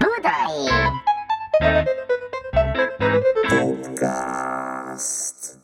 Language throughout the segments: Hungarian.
Budai! Podcast.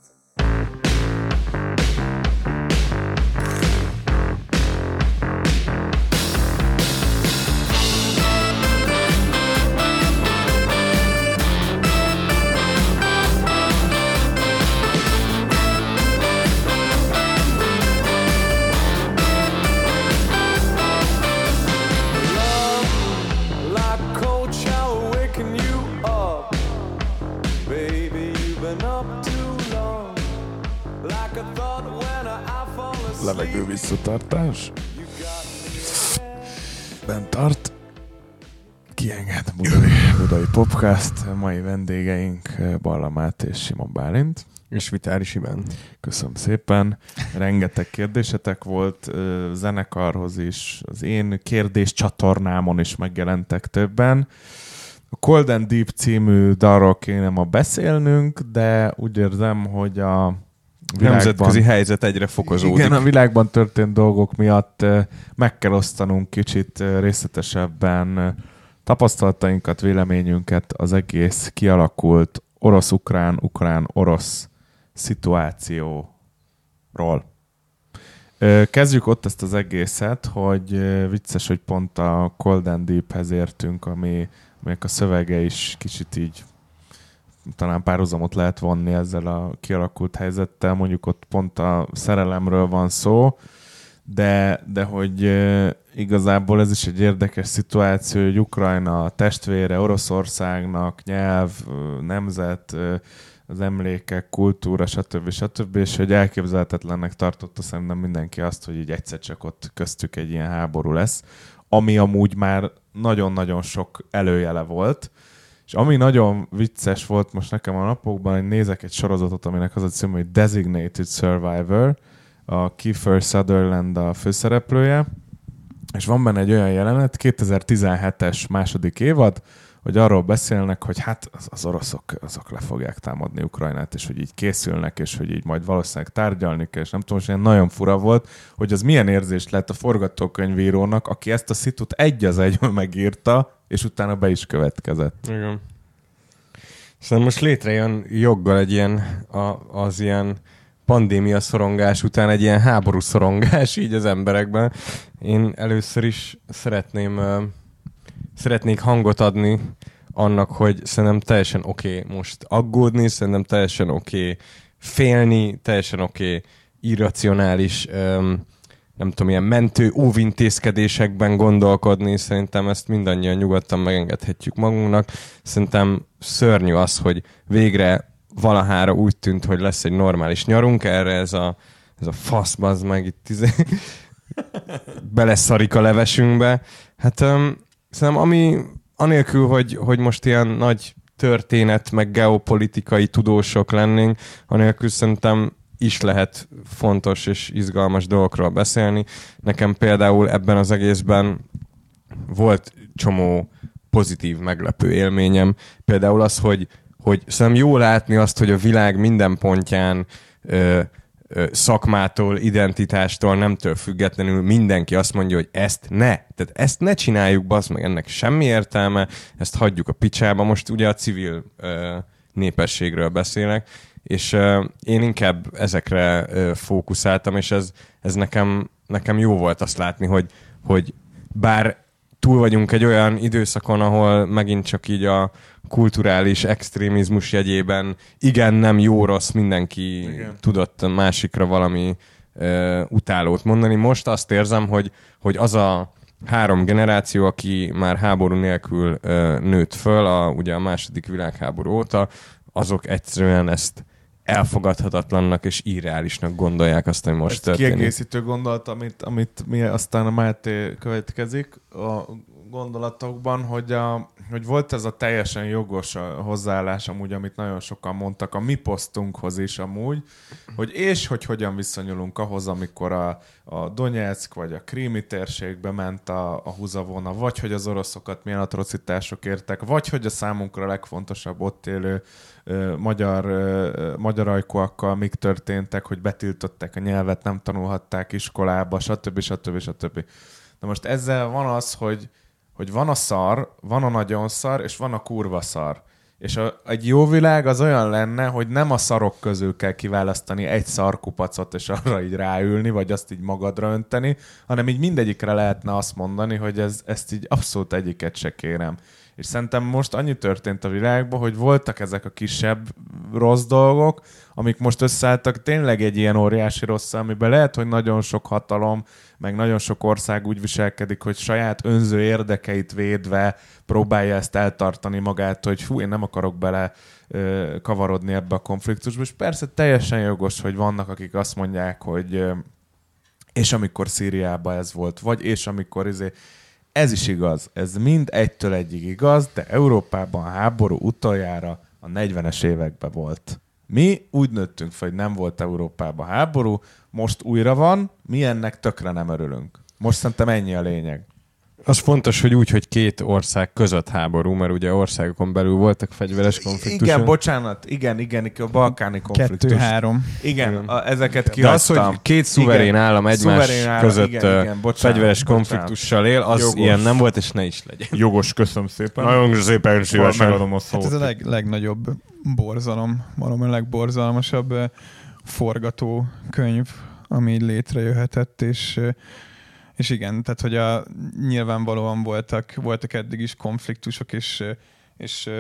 Levegő visszatartás. Bent tart. Kienged Budai, Budai Podcast. Mai vendégeink Balla Máté és Simon Bálint. És Vitáris Iván. Köszönöm szépen. Rengeteg kérdésetek volt ö, zenekarhoz is, az én kérdés csatornámon is megjelentek többen. A Cold and Deep című dalról kéne ma beszélnünk, de úgy érzem, hogy a Nemzetközi helyzet egyre fokozódik. igen, a világban történt dolgok miatt meg kell osztanunk kicsit részletesebben tapasztalatainkat, véleményünket az egész kialakult orosz-ukrán, ukrán-orosz szituációról. Kezdjük ott ezt az egészet, hogy vicces, hogy pont a Cold and Deep-hez értünk, ami, aminek a szövege is kicsit így talán párhuzamot lehet vonni ezzel a kialakult helyzettel. Mondjuk ott pont a szerelemről van szó, de, de hogy igazából ez is egy érdekes szituáció, hogy Ukrajna testvére Oroszországnak, nyelv, nemzet, az emlékek, kultúra, stb. stb. És hogy elképzelhetetlennek tartotta szerintem mindenki azt, hogy így egyszer csak ott köztük egy ilyen háború lesz, ami amúgy már nagyon-nagyon sok előjele volt, és ami nagyon vicces volt most nekem a napokban, hogy nézek egy sorozatot, aminek az a cím, hogy Designated Survivor, a Kiefer Sutherland a főszereplője, és van benne egy olyan jelenet, 2017-es második évad, hogy arról beszélnek, hogy hát az, az oroszok azok le fogják támadni Ukrajnát, és hogy így készülnek, és hogy így majd valószínűleg tárgyalni kell, és nem tudom, ilyen nagyon fura volt, hogy az milyen érzést lett a forgatókönyvírónak, aki ezt a szitut egy az egyben megírta, és utána be is következett. Igen. Szóval most létrejön joggal egy ilyen, a, az ilyen pandémia szorongás után egy ilyen háború szorongás így az emberekben. Én először is szeretném, szeretnék hangot adni annak, hogy szerintem teljesen oké okay most aggódni, szerintem teljesen oké okay félni, teljesen oké okay irracionális öm, nem tudom, ilyen mentő óvintézkedésekben gondolkodni, szerintem ezt mindannyian nyugodtan megengedhetjük magunknak. Szerintem szörnyű az, hogy végre valahára úgy tűnt, hogy lesz egy normális nyarunk, erre ez a, ez a fasz, meg itt izé, beleszarik a levesünkbe. Hát um, szerintem ami, anélkül, hogy, hogy most ilyen nagy történet, meg geopolitikai tudósok lennénk, anélkül szerintem is lehet fontos és izgalmas dolgokról beszélni. Nekem például ebben az egészben volt csomó pozitív, meglepő élményem. Például az, hogy, hogy szerintem jó látni azt, hogy a világ minden pontján ö, szakmától, identitástól, nemtől függetlenül mindenki azt mondja, hogy ezt ne. Tehát ezt ne csináljuk, bazd meg, ennek semmi értelme, ezt hagyjuk a picsába. Most ugye a civil ö, népességről beszélek, és uh, én inkább ezekre uh, fókuszáltam, és ez, ez nekem, nekem jó volt azt látni, hogy, hogy bár túl vagyunk egy olyan időszakon, ahol megint csak így a kulturális extrémizmus jegyében igen, nem jó, rossz, mindenki igen. tudott másikra valami uh, utálót mondani. Most azt érzem, hogy, hogy az a három generáció, aki már háború nélkül uh, nőtt föl, a, ugye a második világháború óta, azok egyszerűen ezt elfogadhatatlannak és irreálisnak gondolják azt, hogy most Ezt történik. kiegészítő gondolat, amit, amit mi aztán a Máté következik a gondolatokban, hogy, a, hogy volt ez a teljesen jogos hozzáállás amúgy, amit nagyon sokan mondtak a mi posztunkhoz is amúgy, hogy és hogy hogyan viszonyulunk ahhoz, amikor a, a Donetsk vagy a Krími térségbe ment a, a húzavona, vagy hogy az oroszokat milyen atrocitások értek, vagy hogy a számunkra legfontosabb ott élő ö, magyar, ö, magyar ajkúakkal mik történtek, hogy betiltották a nyelvet, nem tanulhatták iskolába, stb. stb. stb. Na most ezzel van az, hogy, hogy van a szar, van a nagyon szar, és van a kurva szar. És a, egy jó világ az olyan lenne, hogy nem a szarok közül kell kiválasztani egy szarkupacot, és arra így ráülni, vagy azt így magadra önteni, hanem így mindegyikre lehetne azt mondani, hogy ez, ezt így abszolút egyiket se kérem. És szerintem most annyi történt a világban, hogy voltak ezek a kisebb rossz dolgok, amik most összeálltak tényleg egy ilyen óriási rossz, amiben lehet, hogy nagyon sok hatalom, meg nagyon sok ország úgy viselkedik, hogy saját önző érdekeit védve próbálja ezt eltartani magát, hogy fú, én nem akarok bele ö, kavarodni ebbe a konfliktusba, és persze teljesen jogos, hogy vannak, akik azt mondják, hogy ö, és amikor Szíriában ez volt, vagy és amikor izé, ez is igaz, ez mind egytől egyig igaz, de Európában a háború utoljára a 40-es években volt. Mi úgy nőttünk fel, hogy nem volt Európában háború, most újra van, mi ennek tökre nem örülünk. Most szerintem ennyi a lényeg. Az fontos, hogy úgy, hogy két ország között háború, mert ugye országokon belül voltak fegyveres konfliktusok. Igen, bocsánat, igen, igen, igen, a balkáni konfliktus. Kettő-három. Igen, a, ezeket De az, kihagytam. hogy két szuverén Igen, állam egymás szuverén állam, között igen, igen, bocsánat, fegyveres bocsánat. konfliktussal él, az Jogos. ilyen nem volt, és ne is legyen. Jogos, köszönöm szépen. Nagyon szépen szívesen. Megadom a szót. Hát ez a leg, legnagyobb borzalom, valami a legborzalmasabb forgatókönyv, ami így létrejöhetett, és, és igen, tehát hogy a, nyilvánvalóan voltak, voltak eddig is konfliktusok, és, és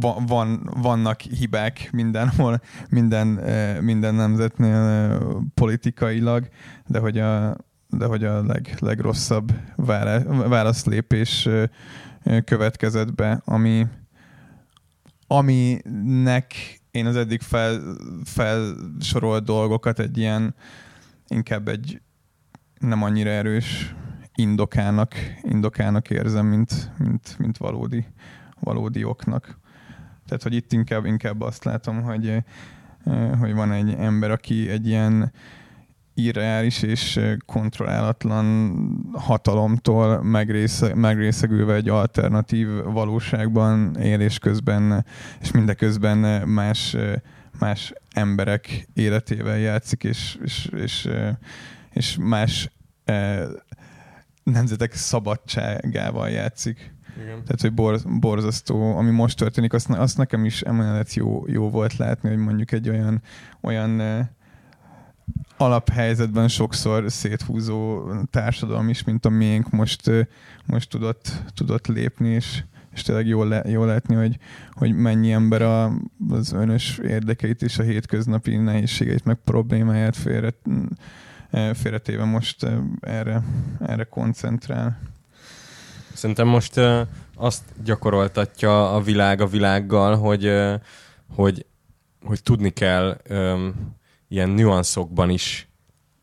va- van, vannak hibák mindenhol, minden, minden nemzetnél politikailag, de hogy a, de hogy a leg, legrosszabb vála- válaszlépés következett be, ami, aminek én az eddig fel, felsorolt dolgokat egy ilyen inkább egy nem annyira erős indokának, indokának érzem, mint, mint, mint valódi, valódi oknak. Tehát, hogy itt inkább, inkább azt látom, hogy, eh, hogy van egy ember, aki egy ilyen irreális és kontrollálatlan hatalomtól megrésze, megrészegülve egy alternatív valóságban él, közben, és mindeközben más, más emberek életével játszik, és, és, és, eh, és más eh, nemzetek szabadságával játszik. Igen. Tehát, hogy borz, borzasztó, ami most történik, azt, azt nekem is emellett jó, jó volt látni, hogy mondjuk egy olyan, olyan eh, alaphelyzetben sokszor széthúzó társadalom is, mint a miénk most, eh, most tudott, tudott lépni, és, és tényleg jól, le, jól látni, hogy, hogy mennyi ember a, az önös érdekeit és a hétköznapi nehézségeit, meg problémáját félre, félretéve most erre, erre koncentrál. Szerintem most azt gyakoroltatja a világ a világgal, hogy, hogy, hogy tudni kell ilyen nüanszokban is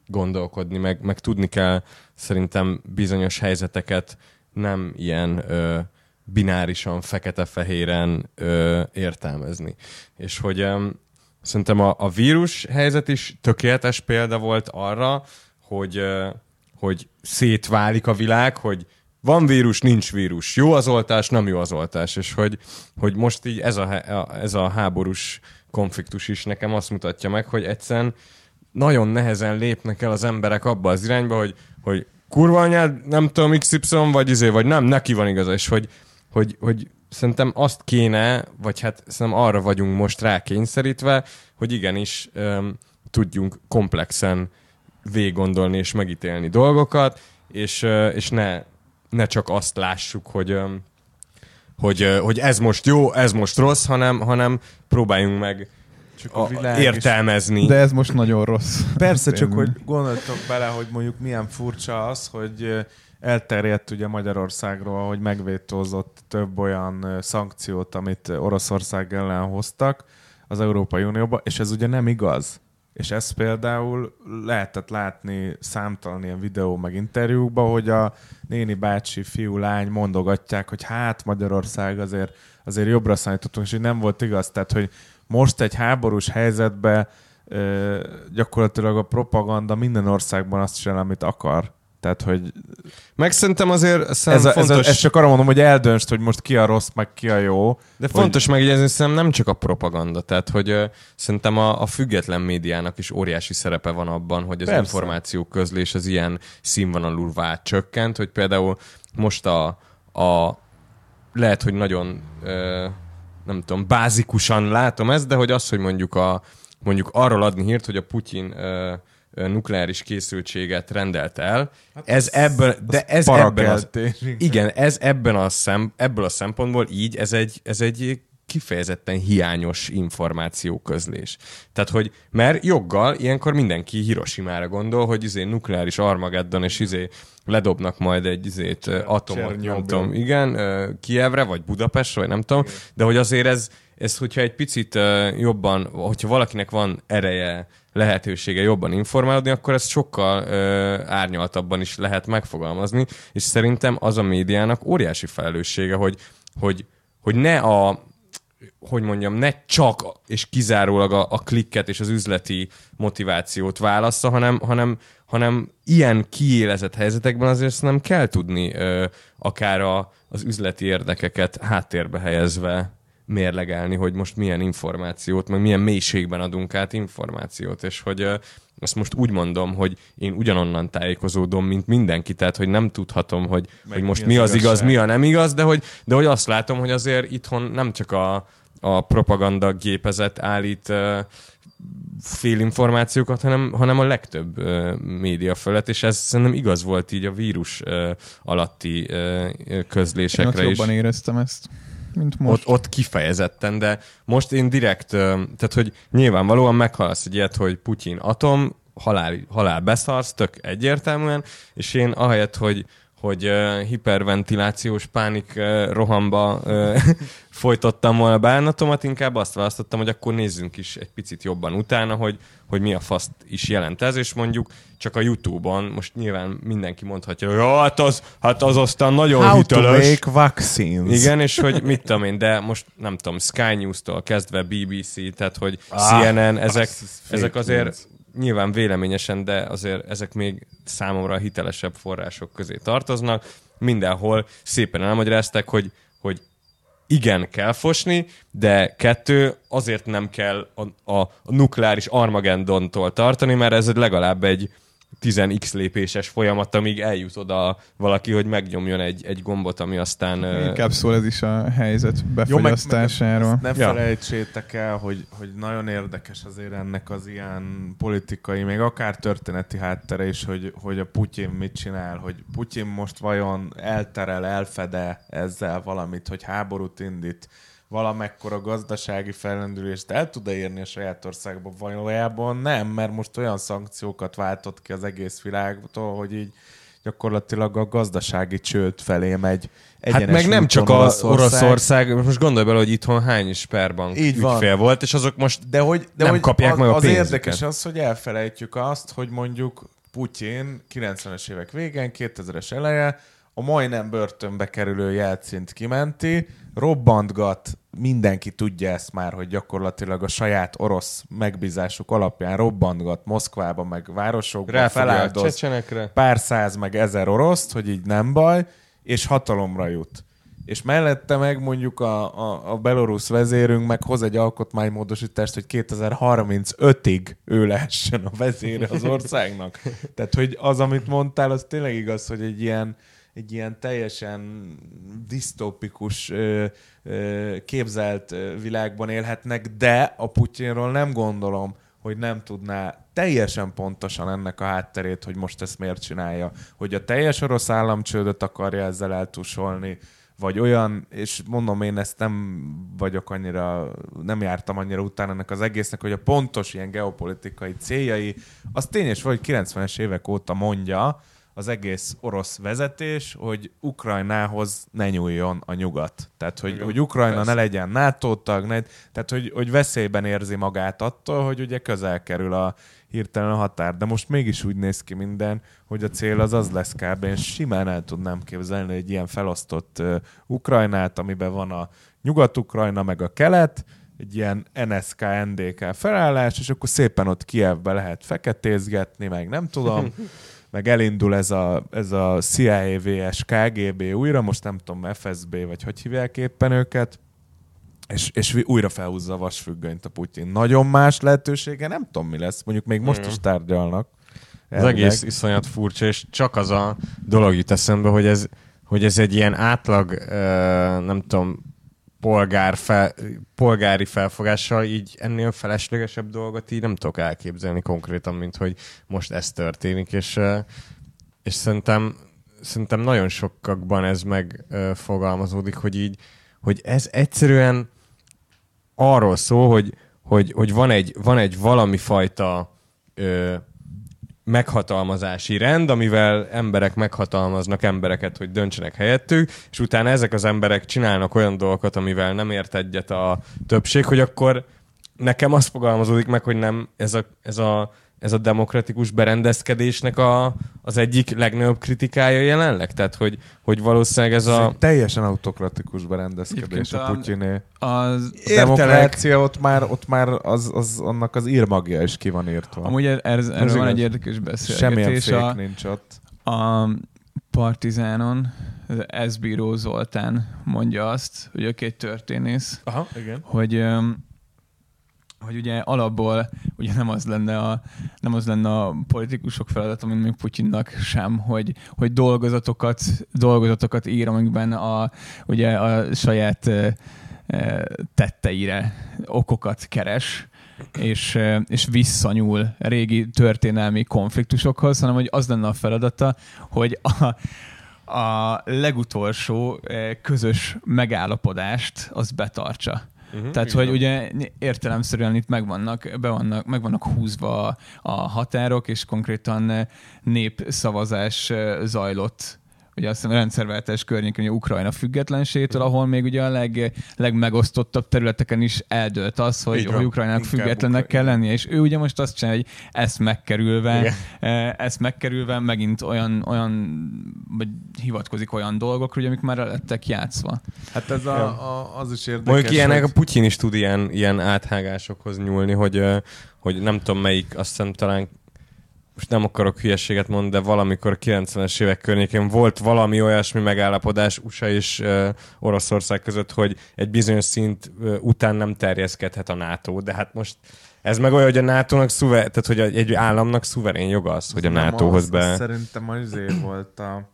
gondolkodni, meg, meg tudni kell szerintem bizonyos helyzeteket nem ilyen uh, binárisan, fekete-fehéren uh, értelmezni. És hogy szerintem a, a vírus helyzet is tökéletes példa volt arra, hogy, hogy szétválik a világ, hogy van vírus, nincs vírus, jó az oltás, nem jó az oltás, és hogy, hogy most így ez a- ez a háborús konfliktus is nekem azt mutatja meg, hogy egyszerűen nagyon nehezen lépnek el az emberek abba az irányba, hogy, hogy kurva anyád, nem tudom, XY, vagy izé, vagy nem, neki van igaza, és hogy, hogy, hogy szerintem azt kéne, vagy hát szerintem arra vagyunk most rákényszerítve, hogy igenis öm, tudjunk komplexen végiggondolni és megítélni dolgokat, és, ö, és ne, ne csak azt lássuk, hogy, öm, hogy, ö, hogy ez most jó, ez most rossz, hanem, hanem próbáljunk meg Csak a, értelmezni. De ez most nagyon rossz. Persze, csak Tényleg. hogy gondoltok bele, hogy mondjuk milyen furcsa az, hogy ö, elterjedt ugye Magyarországról, hogy megvétózott több olyan szankciót, amit Oroszország ellen hoztak az Európai Unióba, és ez ugye nem igaz. És ezt például lehetett látni számtalan ilyen videó meg interjúkban, hogy a néni bácsi, fiú, lány mondogatják, hogy hát Magyarország azért, azért jobbra számítottunk, és hogy nem volt igaz. Tehát, hogy most egy háborús helyzetben gyakorlatilag a propaganda minden országban azt csinál, amit akar. Tehát, hogy Meg szerintem azért ez, szerintem a, ez, a, fontos, ez csak arra mondom, hogy eldöntsd, hogy most ki a rossz, meg ki a jó. de fontos megjegyezni, szerintem nem csak a propaganda, tehát hogy ö, szerintem a, a független médiának is óriási szerepe van abban, hogy az Persze. információ közlés az ilyen színvonalú vált csökkent, hogy például most a, a lehet, hogy nagyon ö, nem tudom, bázikusan látom ezt, de hogy az, hogy mondjuk a mondjuk arról adni hírt, hogy a Putyin ö, nukleáris készültséget rendelt el, hát ez ebből, de ez ebben az, igen, ez ebben a szem, ebből a szempontból így, ez egy, ez egy kifejezetten hiányos információközlés. Tehát, hogy mert joggal ilyenkor mindenki Hiroshima-ra gondol, hogy izé nukleáris Armageddon, és izé ledobnak majd egy izét atomot, nem tudom, igen, Kievre, vagy Budapestre, vagy nem tudom, de hogy azért ez, ez hogyha egy picit jobban, hogyha valakinek van ereje, lehetősége jobban informálódni, akkor ezt sokkal ö, árnyaltabban is lehet megfogalmazni, és szerintem az a médiának óriási felelőssége, hogy, hogy, hogy ne a hogy mondjam, ne csak és kizárólag a, a klikket és az üzleti motivációt válassza, hanem, hanem, hanem ilyen kiélezett helyzetekben azért ezt nem kell tudni ö, akár a, az üzleti érdekeket háttérbe helyezve mérlegelni, hogy most milyen információt, meg milyen mélységben adunk át információt, és hogy ö, ezt most úgy mondom, hogy én ugyanonnan tájékozódom, mint mindenki, tehát hogy nem tudhatom, hogy, hogy most mi az igaz, mi a nem igaz, de hogy, de hogy azt látom, hogy azért itthon nem csak a, a propaganda gépezet állít uh, félinformációkat, hanem, hanem a legtöbb uh, média fölött, és ez szerintem igaz volt így a vírus uh, alatti uh, Én ott közlésekre is. jobban éreztem ezt, mint most. ott, ott kifejezetten, de most én direkt, tehát hogy nyilvánvalóan meghallasz egy ilyet, hogy Putyin atom, halál, halál beszarsz, tök egyértelműen, és én ahelyett, hogy hogy uh, hiperventilációs pánik uh, rohamba uh, folytottam volna bánatomat, inkább azt választottam, hogy akkor nézzünk is egy picit jobban utána, hogy, hogy mi a faszt is jelent ez, és mondjuk csak a Youtube-on, most nyilván mindenki mondhatja, hogy "Ja, hát az, hát az aztán nagyon How to hiteles. make vaccines. Igen, és hogy mit tudom én, de most nem tudom, Sky News-tól kezdve BBC, tehát hogy Ah, CNN, ezek, az ezek azért. Nyilván véleményesen, de azért ezek még számomra hitelesebb források közé tartoznak. Mindenhol szépen elmagyarázták, hogy, hogy igen, kell fosni, de kettő, azért nem kell a, a, a nukleáris Armageddontól tartani, mert ez legalább egy 10x lépéses folyamat, amíg eljut oda valaki, hogy megnyomjon egy, egy gombot, ami aztán... Inkább szól ez is a helyzet Jó, meg, meg befogyasztásáról. ezt ne Ja. felejtsétek el, hogy, hogy nagyon érdekes azért ennek az ilyen politikai, még akár történeti háttere is, hogy, hogy a Putyin mit csinál, hogy Putyin most vajon elterel, elfede ezzel valamit, hogy háborút indít, valamekkora gazdasági fellendülést el tud-e érni a saját országban? Valójában nem, mert most olyan szankciókat váltott ki az egész világtól, hogy így gyakorlatilag a gazdasági csőd felé megy. Hát meg nem csak a Oroszország, most gondolj bele, hogy itthon hány Sperbank Így van. ügyfél volt, és azok most De hogy, de Nem hogy kapják az, meg a az pénzüket. érdekes az, hogy elfelejtjük azt, hogy mondjuk Putyin 90-es évek végén, 2000-es eleje a majdnem börtönbe kerülő jelcint kimenti, robbantgat, mindenki tudja ezt már, hogy gyakorlatilag a saját orosz megbízásuk alapján robbantgat Moszkvába, meg városokba, ráfogja feláldoz pár száz meg ezer oroszt, hogy így nem baj, és hatalomra jut. És mellette meg mondjuk a, a, a belorusz vezérünk meg hoz egy alkotmánymódosítást, hogy 2035-ig ő lehessen a vezére az országnak. Tehát, hogy az, amit mondtál, az tényleg igaz, hogy egy ilyen, egy ilyen teljesen disztópikus képzelt világban élhetnek, de a Putyinról nem gondolom, hogy nem tudná teljesen pontosan ennek a hátterét, hogy most ezt miért csinálja. Hogy a teljes orosz államcsődöt akarja ezzel eltusolni, vagy olyan, és mondom, én ezt nem vagyok annyira, nem jártam annyira utána ennek az egésznek, hogy a pontos ilyen geopolitikai céljai, az tényes vagy 90-es évek óta mondja az egész orosz vezetés, hogy Ukrajnához ne nyúljon a nyugat. Tehát, hogy, Igen, hogy Ukrajna persze. ne legyen NATO tag, ne, tehát, hogy, hogy veszélyben érzi magát attól, hogy ugye közel kerül a hirtelen a határ. De most mégis úgy néz ki minden, hogy a cél az az lesz kb. Én simán el tudnám képzelni egy ilyen felosztott uh, Ukrajnát, amiben van a Nyugat-Ukrajna meg a kelet, egy ilyen NSK-NDK felállás, és akkor szépen ott Kievbe lehet feketézgetni, meg nem tudom. meg elindul ez a, ez a CIA vs KGB újra, most nem tudom, FSB, vagy hogy hívják éppen őket, és, és újra felhúzza a vasfüggönyt a Putyin. Nagyon más lehetősége, nem tudom mi lesz, mondjuk még most Mm. is tárgyalnak. Az Elvileg. egész iszonyat furcsa, és csak az a dolog jut eszembe, hogy ez, hogy ez egy ilyen átlag, nem tudom, polgár fel, polgári felfogással így ennél feleslegesebb dolgot így nem tudok elképzelni konkrétan, mint hogy most ez történik, és, és szerintem, szerintem nagyon sokakban ez megfogalmazódik, hogy így, hogy ez egyszerűen arról szól, hogy, hogy, hogy van, egy, van egy valami fajta meghatalmazási rend, amivel emberek meghatalmaznak embereket, hogy döntsenek helyettük, és utána ezek az emberek csinálnak olyan dolgokat, amivel nem ért egyet a többség, hogy akkor nekem azt fogalmazódik meg, hogy nem ez a, ez a, ez a demokratikus berendezkedésnek a, az egyik legnagyobb kritikája jelenleg? Tehát, hogy, hogy valószínűleg ez Ez a... egy teljesen autokratikus berendezkedés a Putyiné. Az, A demokrácia ott már, ott már az, az, annak az írmagja is ki van írtva. amúgy er- erről, erről van igaz. egy érdekes Semmilyen beszélgetés. fék A, nincs ott. a Partizánon ez Bíró Zoltán mondja azt, hogy aki egy történész, Aha, igen. hogy öm, hogy ugye alapból ugye nem az lenne a, nem az lenne a politikusok feladata, mint még Putyinnak sem, hogy, hogy dolgozatokat, dolgozatokat ír, amikben a, ugye a saját ö, tetteire okokat keres, és, és visszanyúl régi történelmi konfliktusokhoz, hanem hogy az lenne a feladata, hogy a, a legutolsó közös megállapodást az betartsa. Uh-huh, Tehát, hogy ugye értelemszerűen itt megvannak, be vannak, meg vannak húzva a, határok, és konkrétan népszavazás zajlott ugye azt hiszem a rendszerváltás környékén ugye Ukrajna függetlenségétől, ahol még ugye a leg, legmegosztottabb területeken is eldőlt az, hogy, hogy Ukrajnának függetlennek Ukrajna. kell lennie, és ő ugye most azt csinálja, hogy ezt megkerülve, Igen. eh, ezt megkerülve megint olyan, olyan vagy hivatkozik olyan dolgokra, ugye, amik már lettek játszva. Hát ez a, Ja. a, az is érdekes, Mondjuk ilyenek, hogy- a Putyin is tud ilyen, ilyen áthágásokhoz nyúlni, hogy, hogy nem tudom melyik, azt hiszem talán most nem akarok hülyeséget mondani, de valamikor 90-es évek környékén volt valami olyasmi megállapodás USA és uh, Oroszország között, hogy egy bizonyos szint uh, után nem terjeszkedhet a NATO, de hát most ez meg olyan, hogy a NATO-nak szuver, tehát hogy egy államnak szuverén joga az, hogy a NATO-hoz be... Szerintem az év volt a...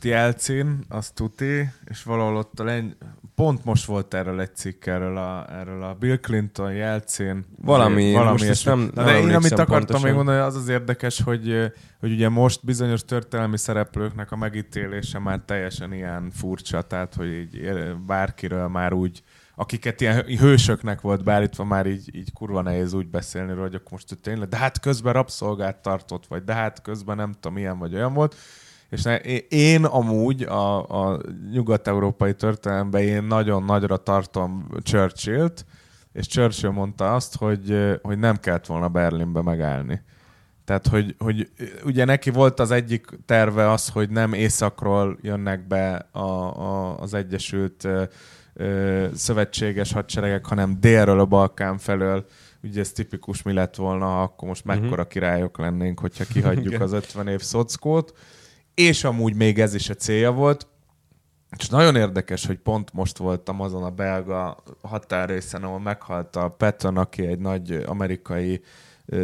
Tehát Jelcin, az tuti, és valahol ott a lengy... Pont most volt erről egy cikk, erről a, erről a Bill Clinton, Jelcin. Valami, most ezt ilyesmi. nem- Na, nem de én amit akartam pontosan. még mondani, az az érdekes, hogy, hogy ugye most bizonyos történelmi szereplőknek a megítélése már teljesen ilyen furcsa, tehát hogy így bárkiről már úgy akiket ilyen hősöknek volt beállítva, már így, így kurva nehéz úgy beszélni róla, hogy akkor most ő tényleg, de hát közben rabszolgát tartott, vagy de hát közben nem tudom, ilyen vagy olyan volt. És ne, én- amúgy a, a nyugat-európai történelemben én nagyon nagyra tartom Churchillt, és Churchill mondta azt, hogy, hogy nem kellett volna Berlinbe megállni. Tehát, hogy, hogy ugye neki volt az egyik terve az, hogy nem északról jönnek be a, a, az Egyesült ö, szövetséges hadseregek, hanem délről a Balkán felől. Ugye ez tipikus mi lett volna, akkor most mekkora királyok lennénk, hogyha kihagyjuk az 50 év szockót. És amúgy még ez is a célja volt. És nagyon érdekes, hogy pont most voltam azon a belga határrészen, ahol meghalt a Patton, aki egy nagy amerikai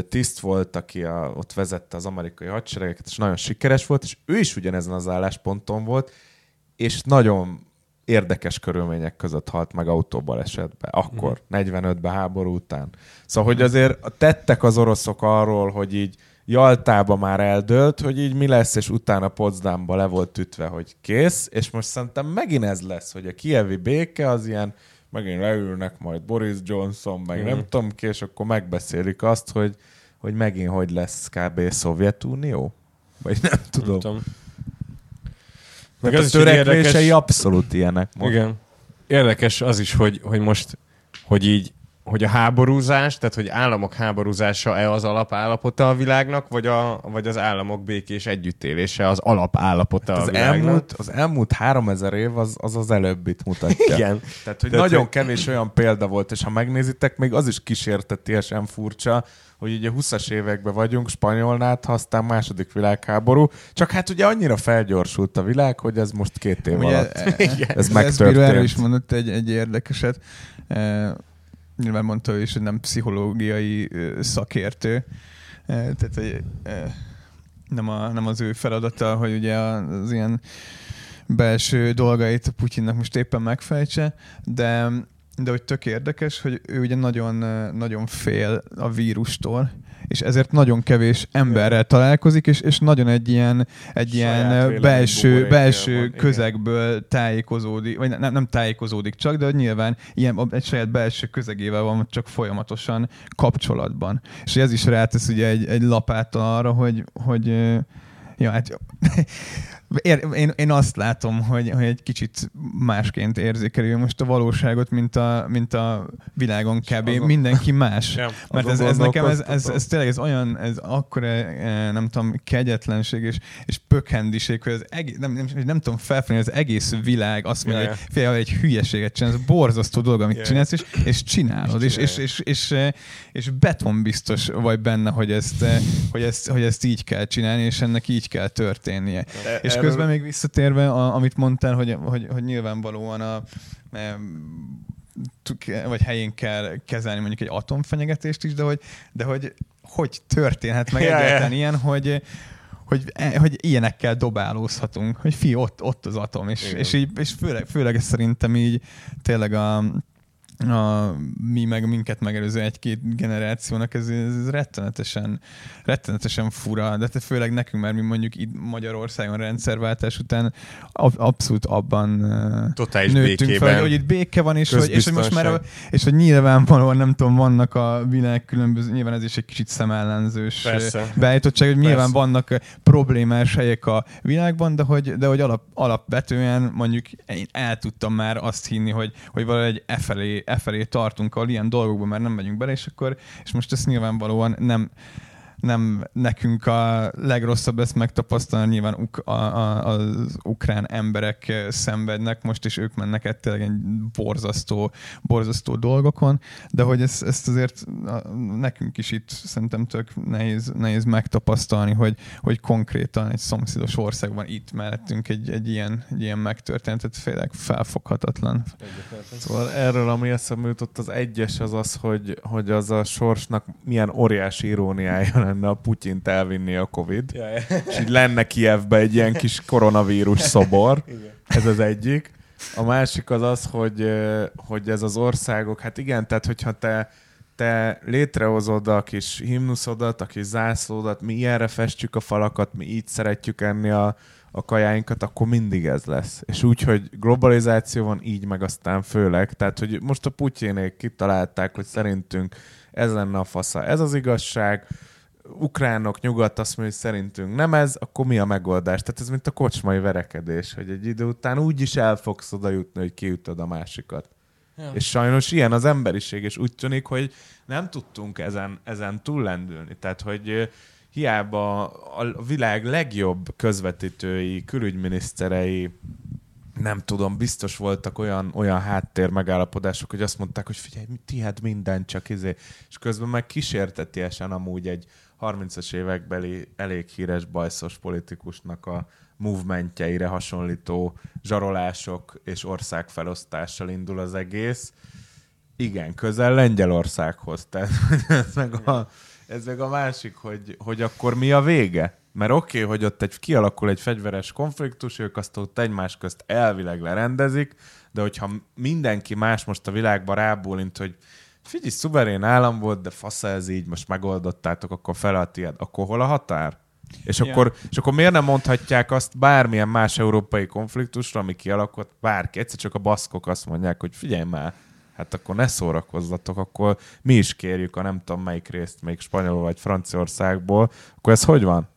tiszt volt, aki a, ott vezette az amerikai hadseregeket, és nagyon sikeres volt, és ő is ugyanezen az állásponton volt, és nagyon érdekes körülmények között halt meg autóbalesetbe, akkor, 45-ben háború után. Szóval, hogy azért tettek az oroszok arról, hogy így Jaltába már eldőlt, hogy így mi lesz, és utána Potsdamba le volt ütve, hogy kész, és most szerintem megint ez lesz, hogy a kievi béke az ilyen, megint leülnek majd Boris Johnson, meg Mhm. nem tudom ki, és akkor megbeszélik azt, hogy, hogy megint hogy lesz kb. Szovjetunió? Vagy nem tudom. Nem tudom. Meg az egy törekvései érdekes- abszolút ilyenek most. Igen. Érdekes az is, hogy, hogy most, hogy így, hogy a háborúzás, tehát hogy államok háborúzása-e az alapállapota a világnak, vagy, a, vagy az államok békés együttélése az alapállapota az a világnak? elmúlt, az elmúlt 3000 év az az, az előbbit mutatja. Igen. Tehát, hogy Tehát, nagyon hogy- kevés olyan példa volt, és ha megnézitek, még az is kísértetiesen furcsa, hogy ugye 20-as években vagyunk, spanyolnát, ha aztán második világháború, csak hát ugye annyira felgyorsult a világ, hogy ez most két év Ugye, alatt. e- Ez erről megtörtént. is mondott egy, egy érdekeset. E, nyilván mondta ő is, hogy nem pszichológiai szakértő. Tehát, hogy nem, a, nem az ő feladata, hogy ugye az ilyen belső dolgait a Putyinnak most éppen megfejtse, de, de hogy tök érdekes, hogy ő ugye nagyon, nagyon fél a vírustól, és ezért nagyon kevés emberrel találkozik, és, és nagyon egy ilyen, egy Saját ilyen belső, belső van, igen. közegből tájékozódik, vagy nem, nem tájékozódik csak, de hogy nyilván ilyen, egy saját belső közegével van csak folyamatosan kapcsolatban. És ez is rátesz ugye egy, egy lapáttal arra, hogy, hogy ja, hát Ér, én, én azt látom, hogy, hogy egy kicsit másként érzékeli ő most a valóságot, mint a, mint a világon kb. azon- mindenki más. Ja. Mert ez, ez nekem, ez, ez, ez tényleg ez olyan, ez akkora, eh, nem tudom, kegyetlenség és, és pökhendiség, hogy az egész, nem, nem, nem tudom felfogni, az egész világ azt mondja, Ja, hogy fél, egy hülyeséget csinálsz, ez borzasztó dolog, amit Ja. csinálsz, és, és csinálod, és, és, és, és, eh, és betonbiztos vagy benne, hogy ezt, eh, hogy, ezt, hogy ezt így kell csinálni, és ennek így kell történnie. E- És erről- közben még visszatérve, a, amit mondtál, hogy, hogy, hogy nyilvánvalóan a, tuk- vagy helyén kell kezelni mondjuk egy atomfenyegetést is, de hogy, de hogy, hogy történhet meg ja. egyáltalán ilyen, hogy, hogy, e- hogy ilyenekkel dobálózhatunk, hogy fi, ott, ott az atom, és, Igen. és, így, és főleg, főleg szerintem így tényleg a, a mi meg minket megelőző egy-két generációnak ez, ez rettenetesen, rettenetesen fura, de te főleg nekünk, mert mi mondjuk itt Magyarországon rendszerváltás után ab, abszolút abban Totális nőttünk békében. fel, hogy itt béke van, és hogy, és hogy most már a, és hogy nyilvánvalóan nem tudom, vannak a világ különböző, nyilván ez is egy kicsit szemellenzős Persze. beállítottság, hogy nyilván Persze. vannak problémás helyek a világban, de hogy, de hogy alap, alapvetően mondjuk én el tudtam már azt hinni, hogy, hogy valahogy e felé, e felé tartunk, ahol ilyen dolgokban már nem megyünk bele, és akkor, és most ezt nyilvánvalóan nem, nem nekünk a legrosszabb ezt megtapasztalni, nyilván uk- a, a, az ukrán emberek eh, szenvednek most, és ők mennek egy egy borzasztó, borzasztó dolgokon, de hogy ezt, ezt azért nekünk is itt szerintem tök nehéz, nehéz megtapasztalni, hogy, hogy konkrétan egy szomszédos országban itt mellettünk egy, egy, ilyen, egy ilyen megtörtént, tehát félek felfoghatatlan. Szóval erről, ami eszembe jutott, az egyes az az, hogy, hogy az a sorsnak milyen óriási iróniája lenne a Putyint elvinni a Covid. Ja, ja. És így lenne Kievbe egy ilyen kis koronavírus szobor. Ez az egyik. A másik az az, hogy, hogy ez az országok, hát igen, tehát hogyha te, te létrehozod a kis himnuszodat, a kis zászlódat, mi ilyenre festjük a falakat, mi így szeretjük enni a, a kajáinkat, akkor mindig ez lesz. És úgy, hogy globalizáció van, így meg aztán főleg. Tehát, hogy most a Putyinék kitalálták, hogy szerintünk ez lenne a fasza. Ez az igazság, ukránok, nyugat azt mondja, hogy szerintünk nem ez, akkor mi a megoldás? Tehát ez mint a kocsmai verekedés, hogy egy idő után úgy is el fogsz oda jutni, hogy kiütöd a másikat. Ja. És sajnos ilyen az emberiség, és úgy tűnik, hogy nem tudtunk ezen, ezen túllendülni. Tehát, hogy hiába a világ legjobb közvetítői, külügyminiszterei, nem tudom, biztos voltak olyan, olyan háttér megállapodások, hogy azt mondták, hogy figyelj, mi- ti hát minden csak izé. És közben meg kísértetiesen amúgy egy 30-as évekbeli elég híres bajszos politikusnak a movementjeire hasonlító zsarolások és országfelosztással indul az egész. Igen, közel Lengyelországhoz. Tehát ez meg a, ez meg a másik, hogy, hogy akkor mi a vége? Mert oké, okay, hogy ott egy, kialakul egy fegyveres konfliktus, ők azt ott egymás közt elvileg lerendezik, de hogyha mindenki más most a világban rábólint, hogy figyelj, szuverén állam volt, de fasza ez így, most megoldottátok, akkor fel a tiéd, akkor hol a határ? És, akkor, és akkor miért nem mondhatják azt bármilyen más európai konfliktusra, ami kialakult, bárki, egyszer csak a baszkok azt mondják, hogy figyelj már, hát akkor ne szórakozzatok, akkor mi is kérjük a nem tudom melyik részt, még spanyol vagy Franciaországból, akkor ez hogy van?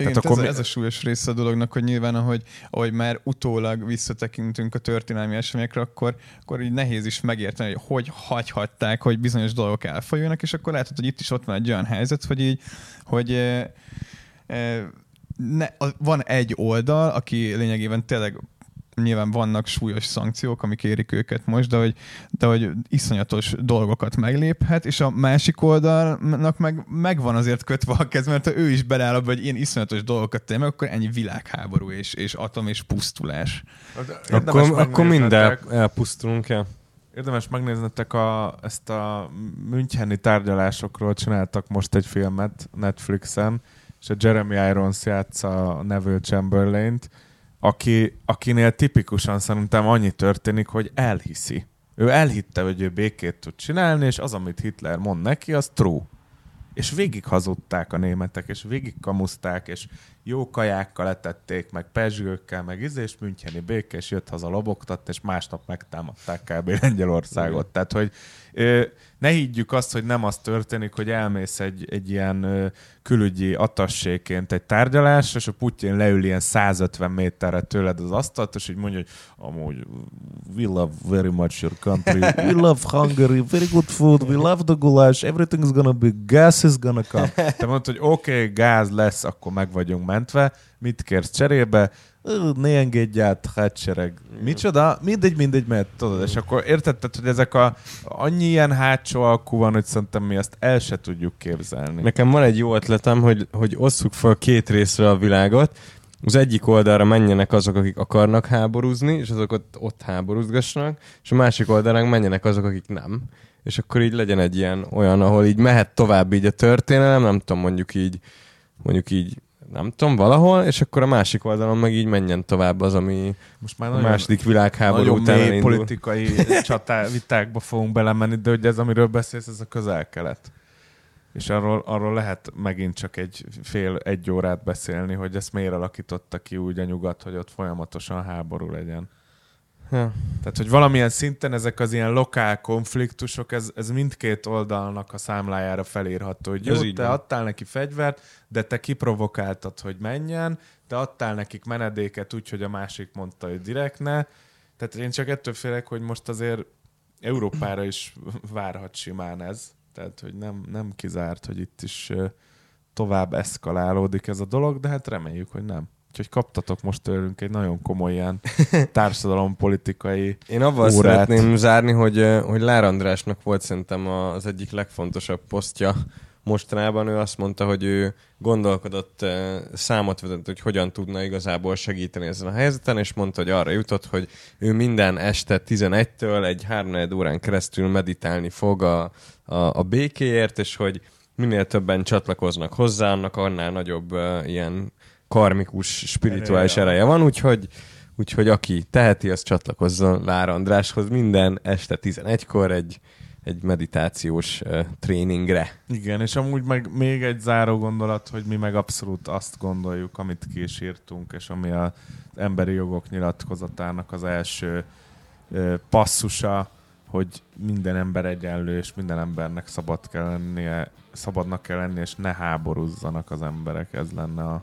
Igen, Tehát ez, akkor a, mi- ez a súlyos része a dolognak, hogy nyilván, ahogy, ahogy már utólag visszatekintünk a történelmi eseményekre, akkor, akkor így nehéz is megérteni, hogy hogy hagyhatták, hogy bizonyos dolgok elfolyulnak, és akkor látod, hogy itt is ott van egy olyan helyzet, hogy így, hogy eh, eh, ne, a, van egy oldal, aki lényegében tényleg nyilván vannak súlyos szankciók, amik érik őket most, de hogy, de hogy iszonyatos dolgokat megléphet, és a másik oldalnak meg megvan azért kötve a kez, mert ha ő is beleáll abba, hogy ilyen iszonyatos dolgokat tenni, meg, akkor ennyi világháború és, és atom és pusztulás. Akkor, akkor mind megnéznetek- el, elpusztulunk el. Érdemes megnéznetek a, ezt a Müncheni tárgyalásokról csináltak most egy filmet Netflixen, és a Jeremy Irons játsza a Neville Chamberlain-t, aki, akinél tipikusan szerintem annyi történik, hogy elhiszi. Ő elhitte, hogy ő békét tud csinálni, és az, amit Hitler mond neki, az true. És végig hazudták a németek, és végig kamuszták, és jó kajákkal etették, meg pezsgőkkel, meg izé, és Müncheni béke, és jött haza lobogtat, és másnap megtámadták kb. Lengyelországot. Tehát, hogy ne higgyük azt, hogy nem az történik, hogy elmész egy, egy ilyen külügyi atasséként egy tárgyalásra, és a Putyin leül ilyen 150 méterre tőled az asztalt, és így mondja, hogy amúgy we love very much your country, we love Hungary, very good food, we love the goulash, everything is gonna be, gas is gonna come. Te mondod, hogy oké, okay, gáz lesz, akkor meg vagyunk mentve, mit kérsz cserébe? Ne engedj át, hadsereg. Micsoda? Mindegy, mindegy, mert tudod, és akkor érted, tehát, hogy ezek a annyi ilyen hátsó alkú van, hogy szerintem mi azt el se tudjuk képzelni. Nekem van egy jó ötletem, hogy, hogy osszuk fel két részre a világot. Az egyik oldalra menjenek azok, akik akarnak háborúzni, és azok ott, ott háborúzgassanak, és a másik oldalra menjenek azok, akik nem. És akkor így legyen egy ilyen olyan, ahol így mehet tovább így a történelem, nem tudom, mondjuk így, mondjuk így, nem tudom, valahol, és akkor a másik oldalon meg így menjen tovább az, ami Most már a második világháború nagyon után mély elindul. politikai csatá, vitákba fogunk belemenni, de hogy ez, amiről beszélsz, ez a közel-kelet. És arról, arról lehet megint csak egy fél, egy órát beszélni, hogy ezt miért alakította ki úgy a nyugat, hogy ott folyamatosan háború legyen. Ja. Tehát, hogy valamilyen szinten ezek az ilyen lokál konfliktusok, ez, ez mindkét oldalnak a számlájára felírható, hogy jó, te van. adtál neki fegyvert, de te kiprovokáltad, hogy menjen, te adtál nekik menedéket úgy, hogy a másik mondta, hogy direkt ne. Tehát én csak ettől félek, hogy most azért Európára is várhat simán ez. Tehát, hogy nem, nem kizárt, hogy itt is tovább eszkalálódik ez a dolog, de hát reméljük, hogy nem. Úgyhogy kaptatok most tőlünk egy nagyon komoly ilyen társadalompolitikai Én avval órát. szeretném zárni, hogy, hogy Lár Andrásnak volt szerintem az egyik legfontosabb posztja mostanában. Ő azt mondta, hogy ő gondolkodott, számot vetett, hogy hogyan tudna igazából segíteni ezen a helyzeten, és mondta, hogy arra jutott, hogy ő minden este 11-től egy 3 órán keresztül meditálni fog a, a, a békéért, és hogy minél többen csatlakoznak hozzá, annak annál nagyobb uh, ilyen karmikus, spirituális Ereje. ereje van, úgyhogy Úgyhogy aki teheti, az csatlakozzon Lár Andráshoz minden este 11-kor egy, egy meditációs uh, tréningre. Igen, és amúgy meg még egy záró gondolat, hogy mi meg abszolút azt gondoljuk, amit ki is írtunk, és ami az emberi jogok nyilatkozatának az első ö, passzusa, hogy minden ember egyenlő, és minden embernek szabad kell lennie, szabadnak kell lennie, és ne háborúzzanak az emberek, ez lenne a